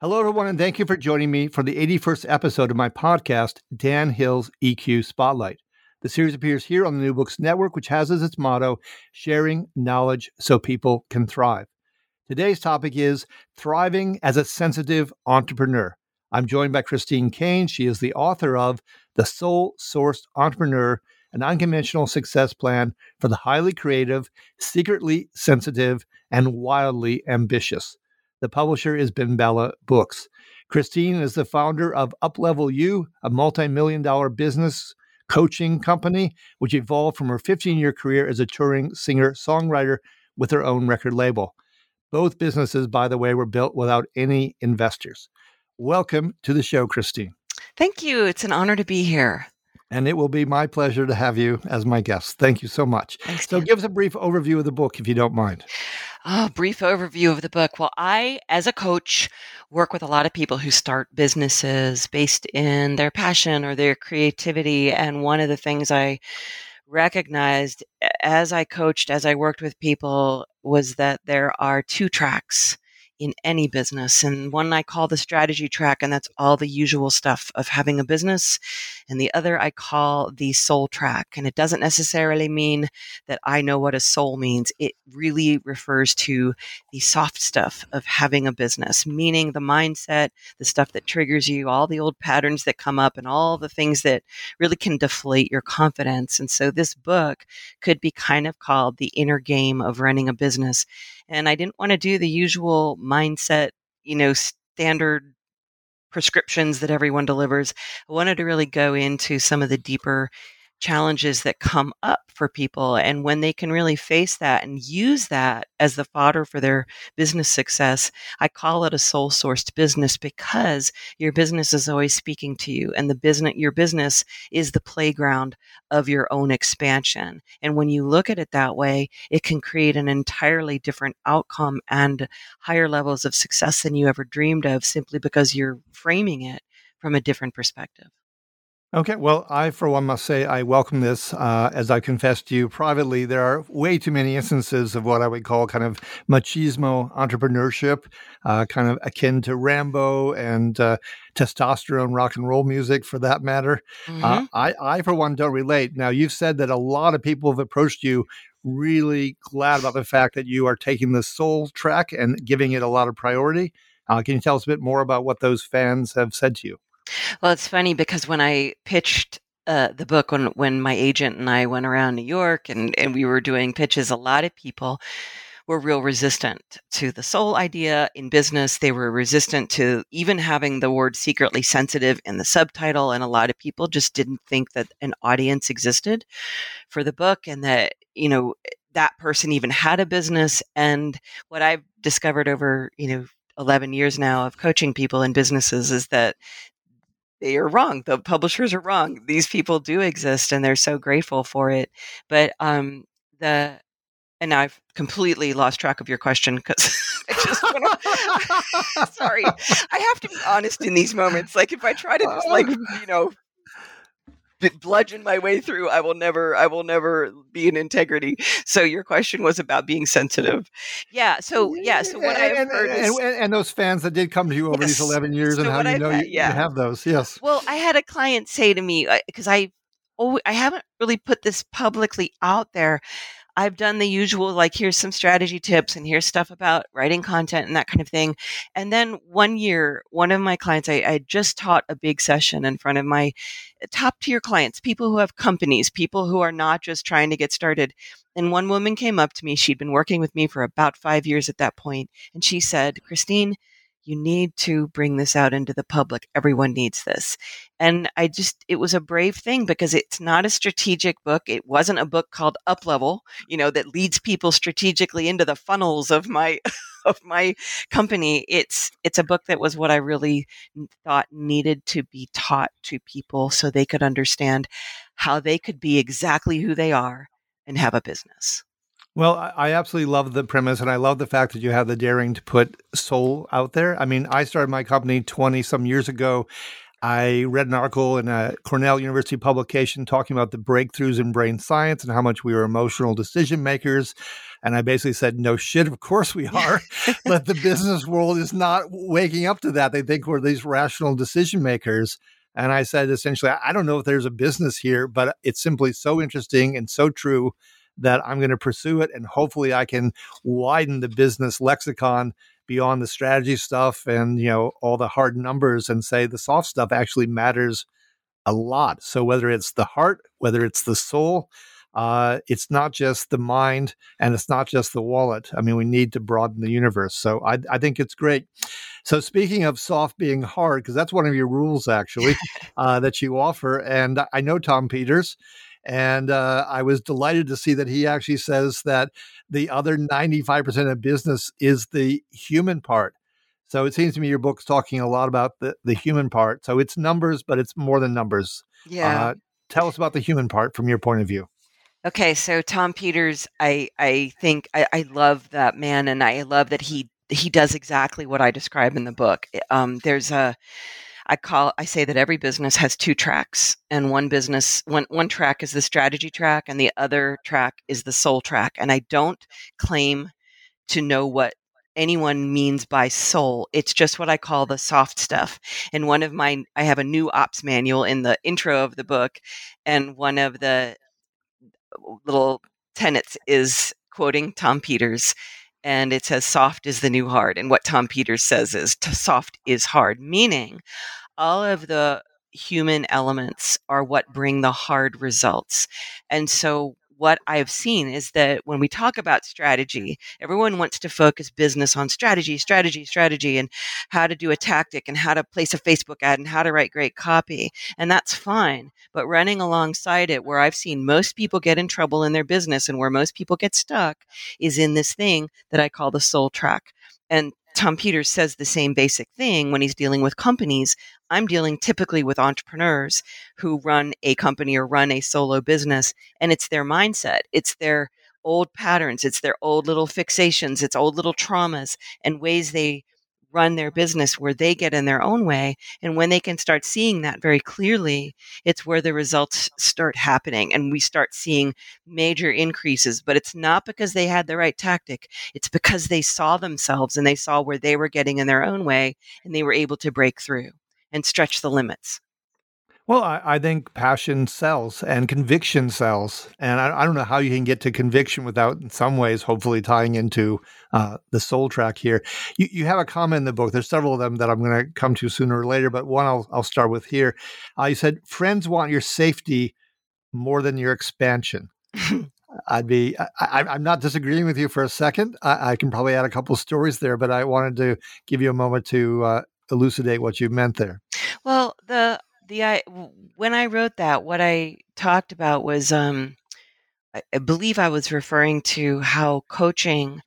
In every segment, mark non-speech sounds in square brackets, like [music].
Hello, everyone, and thank you for joining me for the 81st episode of my podcast, Dan Hill's EQ Spotlight. The series appears here on the New Books Network, which has as its motto, sharing knowledge so people can thrive. Today's topic is thriving as a sensitive entrepreneur. I'm joined by Christine Kane. She is the author of The Soul Sourced Entrepreneur, an unconventional success plan for the highly creative, secretly sensitive, and wildly ambitious. The publisher is BenBella Books. Christine is the founder of Uplevel U, a multi million dollar business coaching company, which evolved from her 15 year career as a touring singer songwriter with her own record label. Both businesses, by the way, were built without any investors. Welcome to the show, Christine. Thank you. It's an honor to be here. And it will be my pleasure to have you as my guest. Thank you so much. Thanks, so, Dan. give us a brief overview of the book, if you don't mind. Oh, brief overview of the book. Well, I, as a coach, work with a lot of people who start businesses based in their passion or their creativity. And one of the things I recognized as I coached, as I worked with people, was that there are two tracks in any business. And one I call the strategy track, and that's all the usual stuff of having a business. And the other I call the soul track. And it doesn't necessarily mean that I know what a soul means. It really refers to the soft stuff of having a business, meaning the mindset, the stuff that triggers you, all the old patterns that come up, and all the things that really can deflate your confidence. And so this book could be kind of called the inner game of running a business. And I didn't want to do the usual mindset, you know, standard prescriptions that everyone delivers. I wanted to really go into some of the deeper challenges that come up for people and when they can really face that and use that as the fodder for their business success i call it a soul sourced business because your business is always speaking to you and the business your business is the playground of your own expansion. And when you look at it that way it can create an entirely different outcome and higher levels of success than you ever dreamed of simply because you're framing it from a different perspective Okay, well, I, for one, must say I welcome this. Uh, as I confessed to you privately, there are way too many instances of what I would call kind of machismo entrepreneurship, uh, kind of akin to Rambo and uh, testosterone rock and roll music, for that matter. Mhm. I, I, for one, don't relate. Now, you've said that a lot of people have approached you really glad about the fact that you are taking the soul track and giving it a lot of priority. Uh, can you tell us a bit more about what those fans have said to you? Well, it's funny because when I pitched uh, the book, when when my agent and I went around New York and, and we were doing pitches, a lot of people were real resistant to the soul idea in business. They were resistant to even having the word secretly sensitive in the subtitle. And a lot of people just didn't think that an audience existed for the book and that, you know, that person even had a business. And what I've discovered over, you know, 11 years now of coaching people in businesses is that they are wrong. The publishers are wrong. These people do exist and they're so grateful for it. But um the and I've completely lost track of your question because [laughs] I just want to. [laughs] Sorry, I have to be honest in these moments. Like if I try to just like [laughs] you know bludgeon my way through, I will never, I will never be in integrity. So your question was about being sensitive. Yeah. So yeah. So what I've and, heard and, is. and, and those fans that did come to you over these 11 years and how what you I've know had- you, yeah. you have those. Yes. Well, I had a client say to me uh, because I, oh, I haven't really put this publicly out there. I've done the usual, like here's some strategy tips and here's stuff about writing content and that kind of thing. And then one year, one of my clients, I, I just taught a big session in front of my eh, top tier clients, people who have companies, people who are not just trying to get started. And one woman came up to me. She'd been working with me for about five years at that point, and she said, "Christine." You need to bring this out into the public. Everyone needs this. And I just, it was a brave thing because it's not a strategic book. It wasn't a book called Up Level, you know, that leads people strategically into the funnels of my, [laughs] of my company. It's, it's a book that was what I really thought needed to be taught to people so they could understand how they could be exactly who they are and have a business. Well, I absolutely love the premise, and I love the fact that you have the daring to put soul out there. I mean, I started my company 20 some years ago. I read an article in a Cornell University publication talking about the breakthroughs in brain science and how much we are emotional decision makers. And I basically said, no shit, of course we are. [laughs] but the business world is not waking up to that. They think we're these rational decision makers. And I said, essentially, I don't know if there's a business here, but it's simply so interesting and so true that I'm going to pursue it and hopefully I can widen the business lexicon beyond the strategy stuff and you know all the hard numbers and say the soft stuff actually matters a lot. So whether it's the heart, whether it's the soul, uh, it's not just the mind and it's not just the wallet. I mean, we need to broaden the universe. So I, I think it's great. So speaking of soft being hard, because that's one of your rules actually [laughs] uh, that you offer, and I know Tom Peters, and uh, I was delighted to see that he actually says that the other 95% of business is the human part. So it seems to me your book's talking a lot about the, the human part. So it's numbers, but it's more than numbers. Yeah. Uh, tell us about the human part from your point of view. Okay, so Tom Peters, I I think I, I love that man, and I love that he he does exactly what I describe in the book. Um, there's a I call I say that every business has two tracks and one business one one track is the strategy track and the other track is the soul track and I don't claim to know what anyone means by soul. It's just what I call the soft stuff. And one of my I have a new ops manual in the intro of the book and one of the little tenets is quoting Tom Peters and it says soft is the new hard and what tom peters says is soft is hard meaning all of the human elements are what bring the hard results. And so what I've seen is that when we talk about strategy, everyone wants to focus business on strategy, strategy, strategy, and how to do a tactic and how to place a Facebook ad and how to write great copy. And that's fine. But running alongside it, where I've seen most people get in trouble in their business and where most people get stuck, is in this thing that I call the soul track. And Tom Peters says the same basic thing when he's dealing with companies. I'm dealing typically with entrepreneurs who run a company or run a solo business, and it's their mindset. It's their old patterns. It's their old little fixations. It's old little traumas and ways they run their business where they get in their own way. And when they can start seeing that very clearly, it's where the results start happening and we start seeing major increases. But it's not because they had the right tactic, it's because they saw themselves and they saw where they were getting in their own way and they were able to break through and stretch the limits. Well, I, I, think passion sells and conviction sells. And I, I, don't know how you can get to conviction without, in some ways, hopefully tying into uh, the soul track here. You, you have a comment in the book. There's several of them that I'm going to come to sooner or later, but one I'll, I'll start with here. Uh, you said, Friends want your safety more than your expansion. [laughs] I'd be, I, am not disagreeing with you for a second. I, I, can probably add a couple stories there, but I wanted to give you a moment to uh, elucidate what you meant there. Well, the the I when I wrote that, what I talked about was um, I, I believe I was referring to how coaching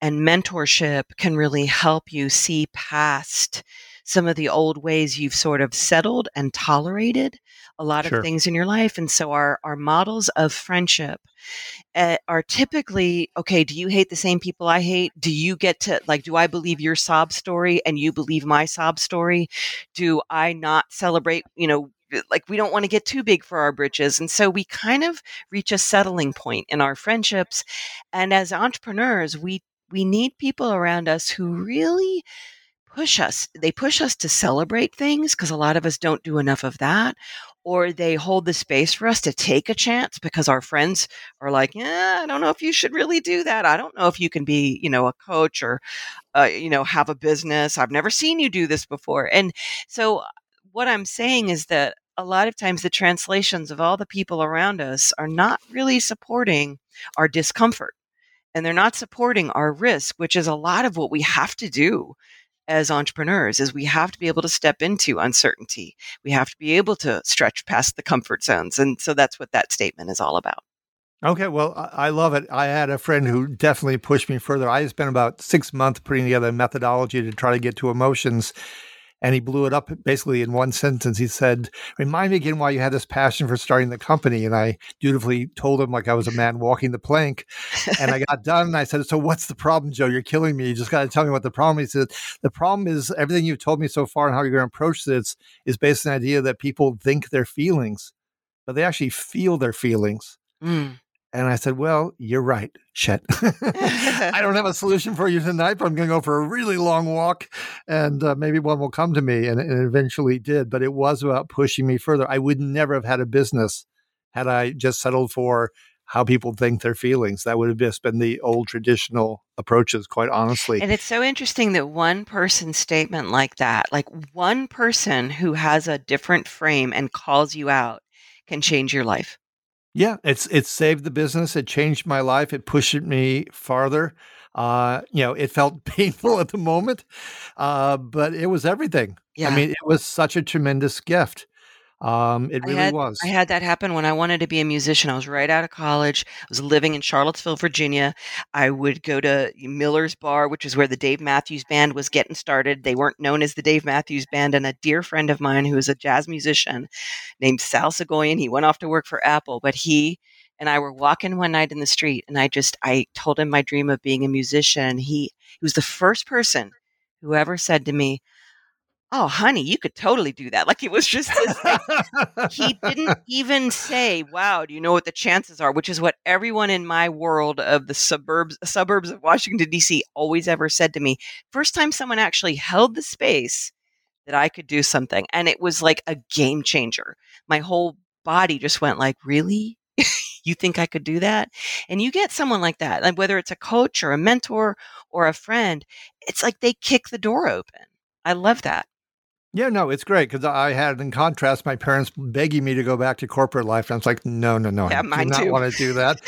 and mentorship can really help you see past some of the old ways you've sort of settled and tolerated a lot sure. of things in your life. And so our, our models of friendship uh, are typically okay, do you hate the same people I hate? Do you get to, like, do I believe your sob story and you believe my sob story? Do I not celebrate, you know, like we don't want to get too big for our britches and so we kind of reach a settling point in our friendships and as entrepreneurs we we need people around us who really push us. They push us to celebrate things because a lot of us don't do enough of that. Or they hold the space for us to take a chance because our friends are like, yeah, I don't know if you should really do that. I don't know if you can be, you know, a coach or, uh, you know, have a business. I've never seen you do this before. And so what I'm saying is that a lot of times the translations of all the people around us are not really supporting our discomfort and they're not supporting our risk, which is a lot of what we have to do as entrepreneurs is we have to be able to step into uncertainty. We have to be able to stretch past the comfort zones. And so that's what that statement is all about. Okay, well, I love it. I had a friend who definitely pushed me further. I spent about six months putting together a methodology to try to get to emotions and he blew it up basically in one sentence. He said, Remind me again why you had this passion for starting the company. And I dutifully told him like I was a man walking the plank. And I got done and I said, So what's the problem, Joe? You're killing me. You just got to tell me what the problem is. He said, The problem is everything you've told me so far and how you're going to approach this is based on the idea that people think their feelings, but they actually feel their feelings. Mm. And I said, Well, you're right, Chet. [laughs] [laughs] I don't have a solution for you tonight, but I'm going to go for a really long walk and uh, maybe one will come to me. And it eventually did. But it was about pushing me further. I would never have had a business had I just settled for how people think their feelings. That would have just been the old traditional approaches, quite honestly. And it's so interesting that one person's statement like that, like one person who has a different frame and calls you out, can change your life. Yeah, it's it saved the business. It changed my life. It pushed me farther. Uh, you know, it felt [laughs] painful at the moment, uh, but it was everything. Yeah. I mean, it was such a tremendous gift. Um, it really I had, was. I had that happen when I wanted to be a musician. I was right out of college. I was living in Charlottesville, Virginia. I would go to Miller's Bar, which is where the Dave Matthews Band was getting started. They weren't known as the Dave Matthews Band. And a dear friend of mine who is a jazz musician named Sal Segoyan, he went off to work for Apple, but he and I were walking one night in the street and I just I told him my dream of being a musician. He he was the first person who ever said to me, oh honey you could totally do that. Like it was just this he didn't [laughs] even say wow do you know what the chances are? which is what everyone in my world of the suburbs suburbs of washington d.c always ever said to me. First time someone actually held the space that i could do something and it was like a game changer. My whole body just went like really? [laughs] You think i could do that? And you get someone like that like whether it's a coach or a mentor or a friend it's like they kick the door open. I love that yeah, no, it's great because I had, in contrast, my parents begging me to go back to corporate life. And I was like, no, no, no, yeah, I do not want to do that.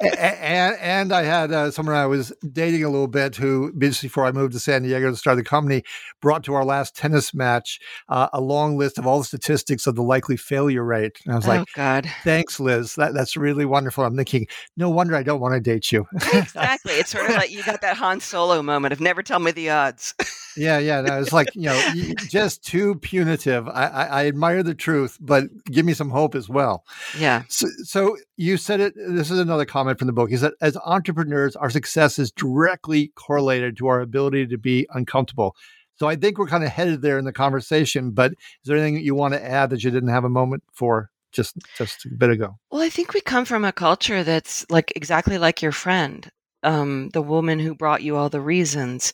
and, and, I had uh, someone I was dating a little bit who, before I moved to San Diego to start the company, brought to our last tennis match uh, a long list of all the statistics of the likely failure rate. And I was oh, like, God. thanks, Liz. That, that's really wonderful. I'm thinking, no wonder I don't want to date you. exactly. It's sort of like you got that Han Solo moment of never tell me the odds. [laughs] yeah, yeah. No, it's like, you know, just too punitive. I, I, I, admire the truth, but give me some hope as well. Yeah. So, so you said it. This is another comment from the book. Is that as entrepreneurs, our success is directly correlated to our ability to be uncomfortable. So I think we're kind of headed there in the conversation. But is there anything that you want to add that you didn't have a moment for just just a bit ago? Well, I think we come from a culture that's like exactly like your friend, um, the woman who brought you all the reasons.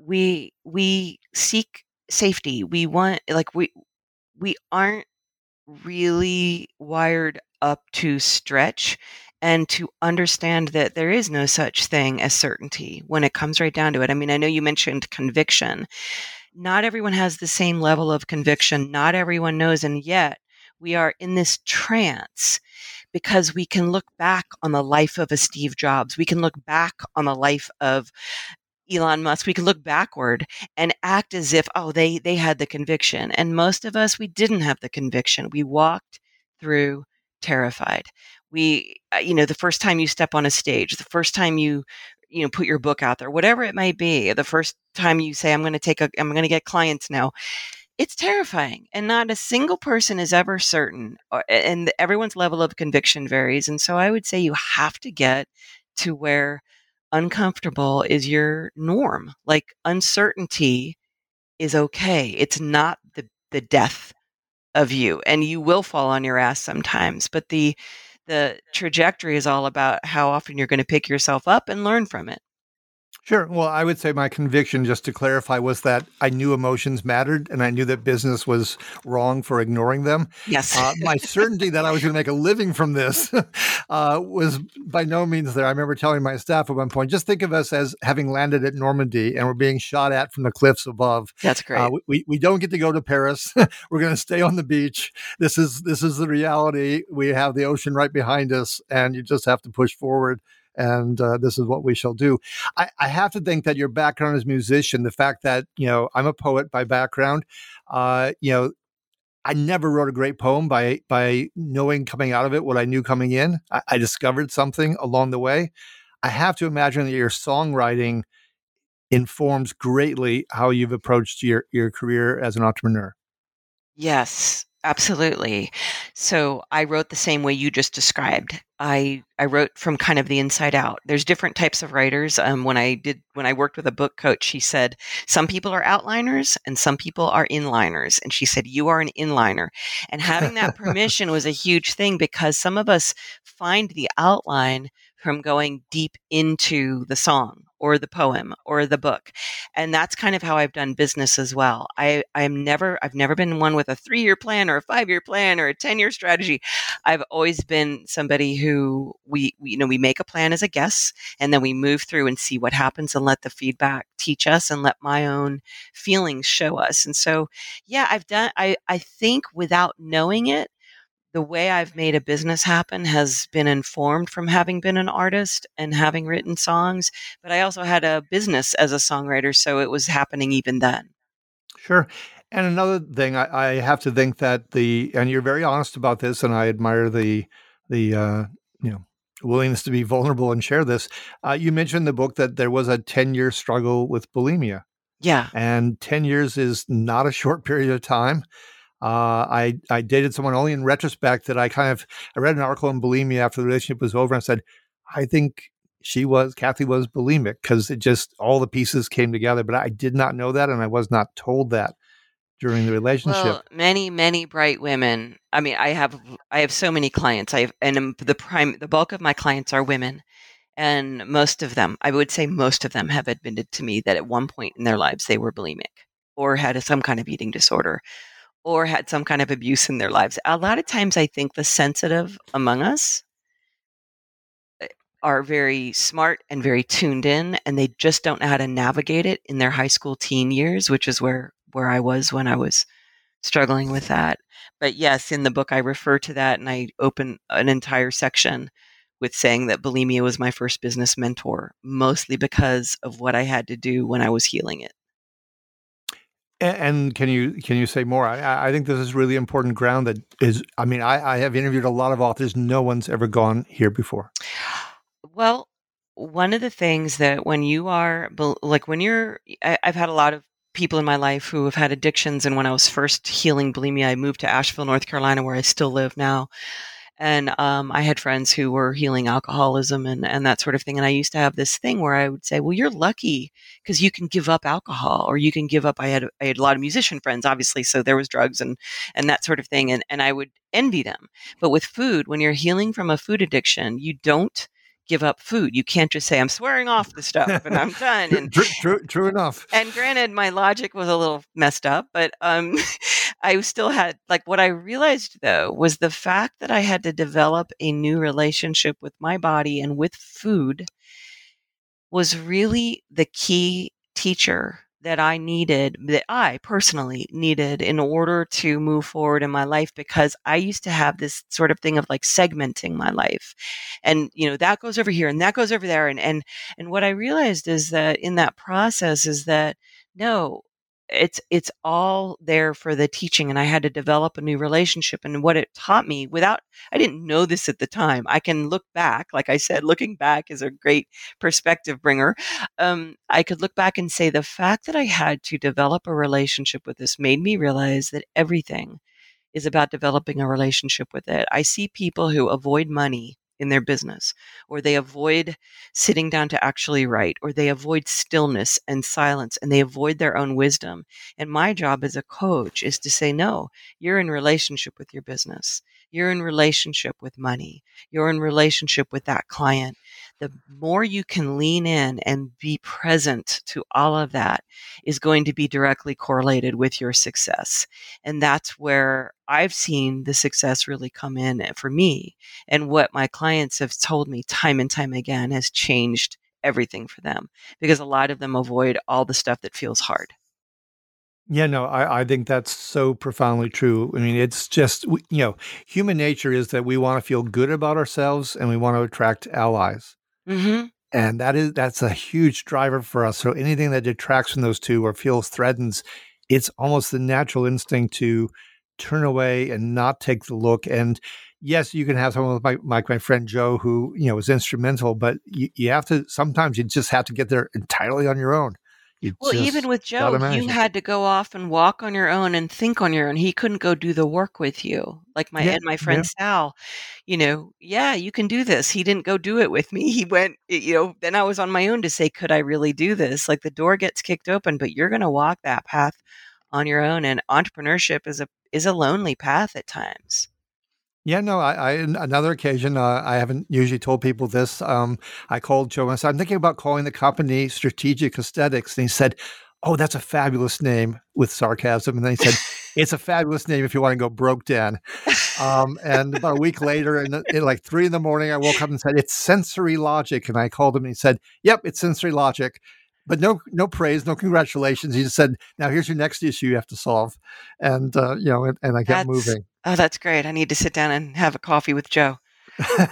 We we seek safety. We want like we we aren't really wired up to stretch and to understand that there is no such thing as certainty when it comes right down to it. I mean, I know you mentioned conviction. Not everyone has the same level of conviction. Not everyone knows. And yet we are in this trance because we can look back on the life of a Steve Jobs. We can look back on the life of Elon Musk, we can look backward and act as if, oh, they they had the conviction. And most of us, we didn't have the conviction. We walked through terrified. We, uh, you know, the first time you step on a stage, the first time you, you know, put your book out there, whatever it might be, the first time you say, I'm going to take a, I'm going to get clients now. It's terrifying, and not a single person is ever certain, uh, and everyone's level of conviction varies. And so, I would say you have to get to where uncomfortable is your norm. Like uncertainty is okay. It's not the the death of you and you will fall on your ass sometimes, but the the trajectory is all about how often you're going to pick yourself up and learn from it. Sure. Well, I would say my conviction, just to clarify, was that I knew emotions mattered and I knew that business was wrong for ignoring them. Yes. uh, my certainty that I was going to make a living from this [laughs] uh, was by no means there. I remember telling my staff at one point, just think of us as having landed at Normandy and we're being shot at from the cliffs above. That's great. Uh, we, we don't get to go to Paris. [laughs] we're going to stay on the beach. This is this is the reality. We have the ocean right behind us and you just have to push forward and uh, this is what we shall do. I, I, have to think that your background as musician, the fact that you know I'm a poet by background, uh, you know, I never wrote a great poem by by knowing coming out of it what I knew coming in. I, I discovered something along the way. I have to imagine that your songwriting informs greatly how you've approached your your career as an entrepreneur. Yes, absolutely. So I wrote the same way you just described. I I wrote from kind of the inside out. There's different types of writers. Um, when I did when I worked with a book coach, she said some people are outliners and some people are inliners, and she said you are an inliner. And having that [laughs] permission was a huge thing because some of us find the outline from going deep into the song or the poem or the book. And that's kind of how I've done business as well. I I'm never I've never been one with a 3-year plan or a 5-year plan or a 10-year strategy. I've always been somebody who we, we you know we make a plan as a guest and then we move through and see what happens and let the feedback teach us and let my own feelings show us. And so yeah, I've done I I think without knowing it the way I've made a business happen has been informed from having been an artist and having written songs, but I also had a business as a songwriter, so it was happening even then. Sure. And another thing, I, I have to think that the and you're very honest about this, and I admire the the uh, you know willingness to be vulnerable and share this. Uh, you mentioned the book that there was a 10 year struggle with bulimia. Yeah. And 10 years is not a short [laughs] period of time. Uh, I I dated someone only in retrospect that I kind of I read an article on bulimia after the relationship was over and said, I think she was Kathy was bulimic because it just all the pieces came together. But I did not know that, and I was not told that during the relationship. Well, many many bright women. I mean, I have I have so many clients. I have, and the prime the bulk of my clients are women. And most of them, I would say most of them have admitted to me that at one point in their lives they were bulimic or had some kind of eating disorder or had some kind of abuse in their lives. A lot of times, I think the sensitive among us eh, are very smart and very tuned in, and they just don't know how to navigate it in their high school teen years, which is where where I was when I was struggling with that. But yes, in the book, I refer to that, and I open an entire section with saying that bulimia was my first business mentor, mostly because of what I had to do when I was healing it. And can you can you say more? I, I think this is really important ground that is. I mean, I, I have interviewed a lot of authors. No one's ever gone here before. Well, one of the things that when you are like when you're, I, I've had a lot of people in my life who have had addictions, and when I was first healing bulimia, I moved to Asheville, North Carolina, where I still live now. And um, I had friends who were healing alcoholism and, and that sort of thing. And I used to have this thing where I would say, well, you're lucky because you can give up alcohol or you can give up. I had, I had a lot of musician friends, obviously. So there was drugs and, and that sort of thing. And, and I would envy them. But with food, when you're healing from a food addiction, you don't give up food. You can't just say, I'm swearing off the stuff and I'm done. And true, true, true, enough. [laughs] And granted, my logic was a little messed up, but um, [laughs] I still had, like, what I realized though was the fact that I had to develop a new relationship with my body and with food was really the key teacher that I needed, that I personally needed in order to move forward in my life because I used to have this sort of thing of like segmenting my life. And, you know, that goes over here and that goes over there. And, and, and what I realized is that in that process is that no, it's it's all there for the teaching and i had to develop a new relationship and what it taught me without i didn't know this at the time i can look back like i said looking back is a great perspective bringer um, i could look back and say the fact that i had to develop a relationship with this made me realize that everything is about developing a relationship with it. I see people who avoid money in their business, or they avoid sitting down to actually write, or they avoid stillness and silence, and they avoid their own wisdom. And my job as a coach is to say, no, you're in relationship with your business. You're in relationship with money. You're in relationship with that client the more you can lean in and be present to all of that is going to be directly correlated with your success. And that's where I've seen the success really come in eh, for me. And what my clients have told me time and time again has changed everything for them because a lot of them avoid all the stuff that feels hard. Yeah, no, I, I think that's so profoundly true. I mean, it's just, you know, human nature is that we want to feel good about ourselves and we want to attract allies. Mm-hmm. And that is that's a huge driver for us. So anything that detracts from those two or feels threatens, it's almost the natural instinct to turn away and not take the look. And yes, you can have someone like my, my friend Joe who, you know, was instrumental, but you, you have to sometimes you just have to get there entirely on your own. You well, even with Joe, you had to go off and walk on your own and think on your own. He couldn't go do the work with you. Like my yeah, and my friend yeah. Sal, you know, yeah, you can do this. He didn't go do it with me. [laughs] He went, you know, then I was on my own to say, could I really do this? Like the door gets kicked open, but you're going to walk that path on your own. And entrepreneurship is a is a lonely path at times. Yeah, no, I, I another occasion, uh, I haven't usually told people this. Um, I called Joe and said, I'm thinking about calling the company Strategic Aesthetics. And he said, Oh, that's a fabulous name with sarcasm. And then he said, [laughs] It's a fabulous name if you want to go broke, Dan. Um, and about a week later, and like three in the morning, I woke up and said, It's sensory logic. And I called him and he said, Yep, it's sensory logic but no no praise, no congratulations. He just said, "Now here's your next issue you have to solve," and uh, you know, and, and I kept that's, moving. Oh, that's great. I need to sit down and have a coffee with Joe.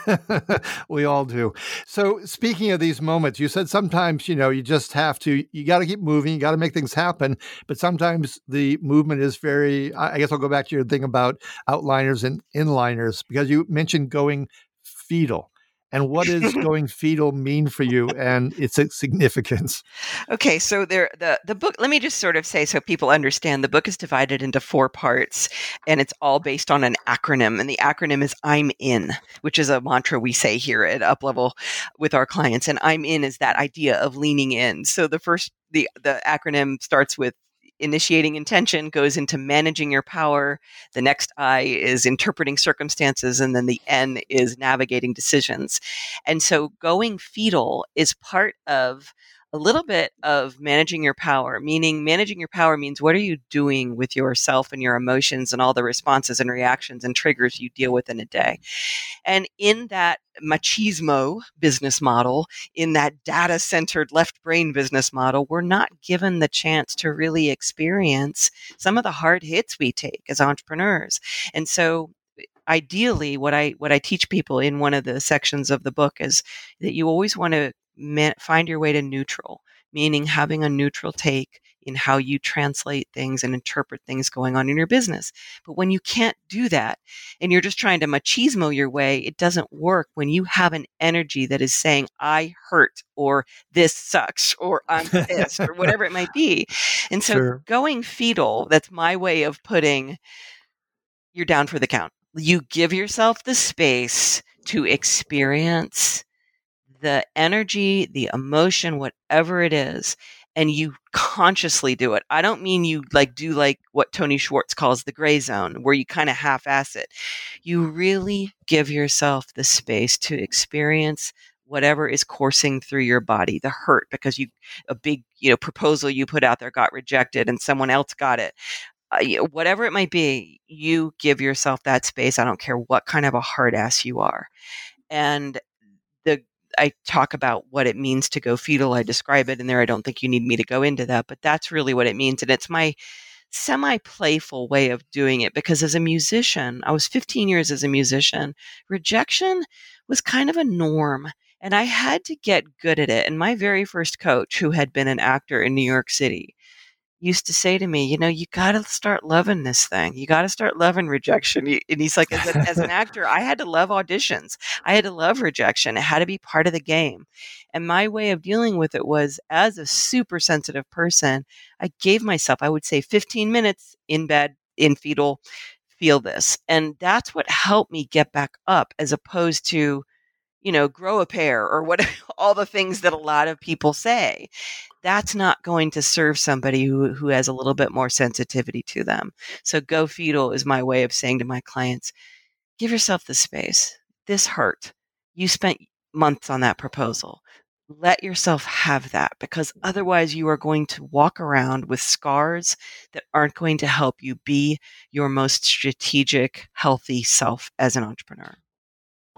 [laughs] we all do. So, speaking of these moments, you said sometimes, you know, you just have to, you got to keep moving, you got to make things happen. But sometimes the movement is very, I guess I'll go back to your thing about outliners and inliners because you mentioned going fetal and what does [laughs] going fetal mean for you and its significance? Okay so there the the book let me just sort of say so people understand the book is divided into four parts and it's all based on an acronym and the acronym is i'm in which is a mantra we say here at up level with our clients and i'm in is that idea of leaning in. So the first the the acronym starts with initiating intention goes into managing your power. The next I is interpreting circumstances. And then the N is navigating decisions. And so going fetal is part of a little bit of managing your power, meaning managing your power means what are you doing with yourself and your emotions and all the responses and reactions and triggers you deal with in a day. And in that machismo business model, in that data centered left brain business model, we're not given the chance to really experience some of the hard hits we take as entrepreneurs. And so ideally what i what i teach people in one of the sections of the book is that you always want to find your way to neutral, meaning having a neutral take in how you translate things and interpret things going on in your business. But when you can't do that and you're just trying to machismo your way, it doesn't work when you have an energy that is saying, I hurt, or this sucks, or I'm pissed, or whatever it might be. And so sure. going fetal, that's my way of putting you're down for the count. You give yourself the space to experience the energy, the emotion, whatever it is, and you consciously do it. I don't mean you like do like what Tony Schwartz calls the gray zone, where you kind of half ass it. You really give yourself the space to experience whatever is coursing through your body, the hurt because you a big you know proposal you put out there got rejected and someone else got it. Uh, whatever it might be, you give yourself that space. I don't care what kind of a hard ass you are. And the I talk about what it means to go fetal. I describe it in there. I don't think you need me to go into that, but that's really what it means. And it's my semi playful way of doing it because as a musician, I was 15 years as a musician, rejection was kind of a norm. And I had to get good at it. And my very first coach, who had been an actor in New York City, used to say to me, you know, you got to start loving this thing. You got to start loving rejection. And he's like, as, a, as, an actor, I had to love auditions. I had to love rejection. It had to be part of the game. And my way of dealing with it was as a super sensitive person, I gave myself, I would say 15 minutes in bed, in fetal, feel this. And that's what helped me get back up as opposed to, you know, grow a pair or what [laughs] all the things that a lot of people say that's not going to serve somebody who, who has a little bit more sensitivity to them. So go fetal is my way of saying to my clients, give yourself the space. This hurt. You spent months on that proposal. Let yourself have that because otherwise you are going to walk around with scars that aren't going to help you be your most strategic, healthy self as an entrepreneur.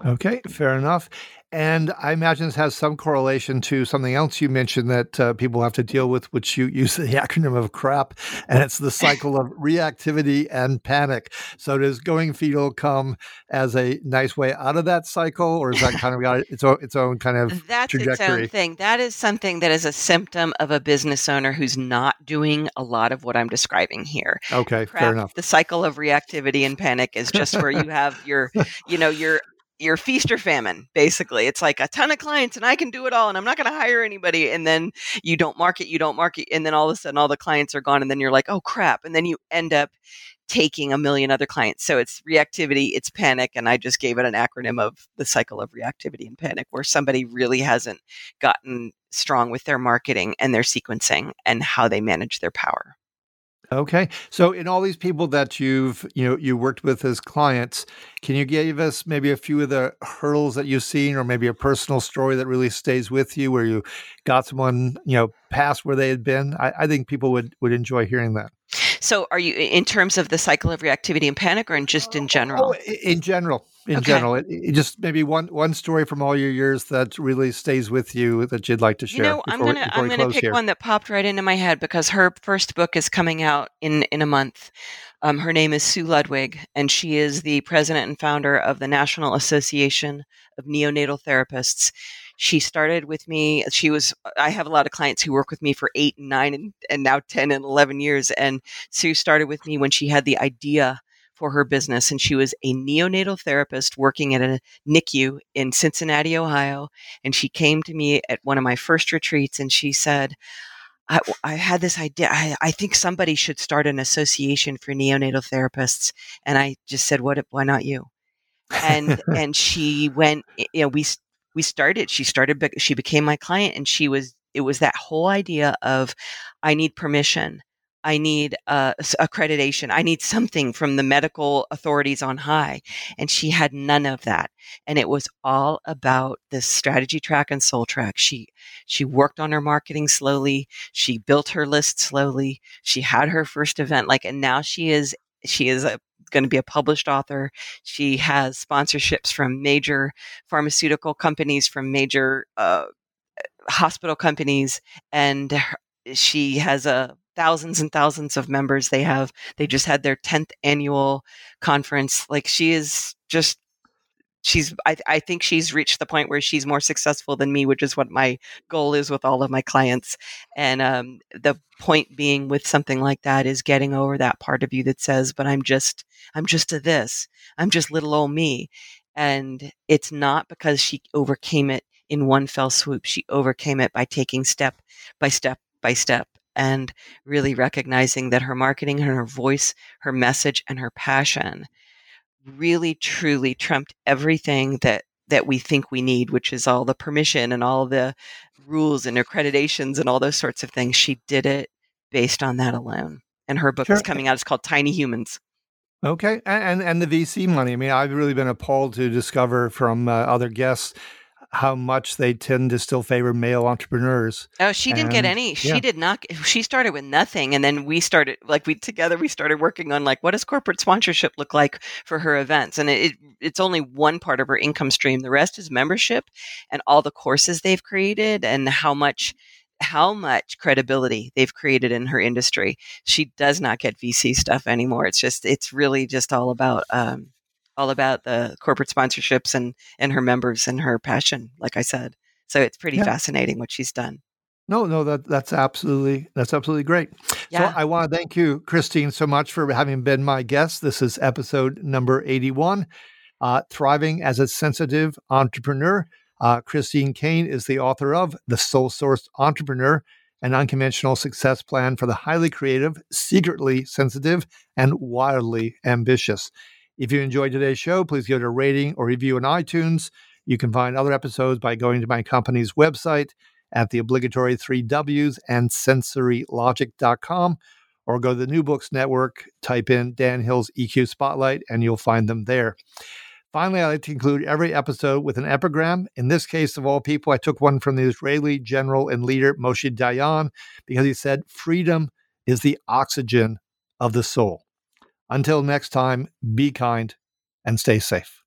Okay, fair enough. And I imagine this has some correlation to something else you mentioned that uh, people have to deal with, which you use the [laughs] acronym of CRAP, and it's the [laughs] cycle of reactivity and panic. So does going fetal come as a nice way out of that cycle, or is that kind of got [laughs] its own, its own kind of That's trajectory? its own thing. That is something that is a symptom of a business owner who's not doing a lot of what I'm describing here. Okay, Crap, fair enough. The cycle of reactivity and panic is just where you have your, you know, your your feast or famine basically. It's like a ton of clients and i can do it all and i'm not going to hire anybody and then you don't market you don't market and then all of a sudden all the clients are gone and then you're like oh crap and then you end up taking a million other clients. So it's reactivity it's panic and i just gave it an acronym of the cycle of reactivity and panic where somebody really hasn't gotten strong with their marketing and their sequencing and how they manage their power Okay. So in all these people that you've, you know, you worked with as clients, can you give us maybe a few of the hurdles that you've seen or maybe a personal story that really stays with you where you got someone, you know, past where they had been? I, I think people would would enjoy hearing that. so are you in terms of the cycle of reactivity and panic or in just in oh, general Oh, in general, in Okay. general, it, it just maybe one one story from all your years that really stays with you that you'd like to share You know, I'm gonna I'm gonna pick here. one that popped right into my head because her first book is coming out in in a month. Um, her name is Sue Ludwig, and she is the president and founder of the National Association of Neonatal Therapists. She started with me. She was. I have a lot of clients who work with me for eight and nine and, and now ten and eleven years. And Sue started with me when she had the idea for her business, and she was a neonatal therapist working at a NICU in Cincinnati, Ohio and she came to me at one of my first retreats and she said I, I had this idea I, I think somebody should start an association for neonatal therapists and i just said what why not you? And [laughs] and she went you know we we started she started she became my client and she was it was that whole idea of i need permission i need accreditation. I need something from the medical authorities on high and she had none of that. And it was all about this strategy track and soul track. She she worked on her marketing slowly. She built her list slowly. She had her first event like and now she is she is going to be a published author. She has sponsorships from major pharmaceutical companies from major uh, hospital companies and she has a thousands and thousands of members they have. They just had their 10th annual conference. Like she is just she's I, I think she's reached the point where she's more successful than me which is what my goal is with all of my clients. And um, the point being with something like that is getting over that part of you that says but i'm just i'm just a this. I'm just little old me. And it's not because she overcame it in one fell swoop. She overcame it by taking step by step by step and really recognizing that her marketing and her voice her message and her passion really truly trumped everything that that we think we need which is all the permission and all the rules and accreditations and all those sorts of things. She did it based on that alone. And her book is coming out. It's called tiny humans. Okay, and, and and the VC money. I mean, I've really been appalled to discover from uh, other guests how much they tend to still favor male entrepreneurs. Oh, she didn't get any. She yeah. did not. She started with nothing, and then we started like we together. We started working on like what does corporate sponsorship look like for her events, and it, it it's only one part of her income stream. The rest is membership and all the courses they've created, and how much how much credibility they've created in her industry. She does not get VC stuff anymore. It's just it's really just all about um, all about the corporate sponsorships and and her members and her passion. Like I said, so it's pretty Yeah. fascinating what she's done. No, no, that that's absolutely that's absolutely great. Yeah. So I want to thank you, Christine, so much for having been my guest. This is episode number eighty-one. Uh, Thriving as a sensitive entrepreneur. Uh, Christine Kane is the author of The Soul Sourced Entrepreneur, an unconventional success plan for the highly creative, secretly sensitive, and wildly ambitious. If you enjoyed today's show, please give it a rating or review on iTunes. You can find other episodes by going to my company's website at the obligatory three W's and sensorylogic.com or go to the New Books Network, type in Dan Hill's EQ Spotlight, and you'll find them there. Finally, I like to conclude every episode with an epigram. In this case, of all people, I took one from the Israeli general and leader Moshe Dayan because he said, Freedom is the oxygen of the soul. Until next time, be kind and stay safe.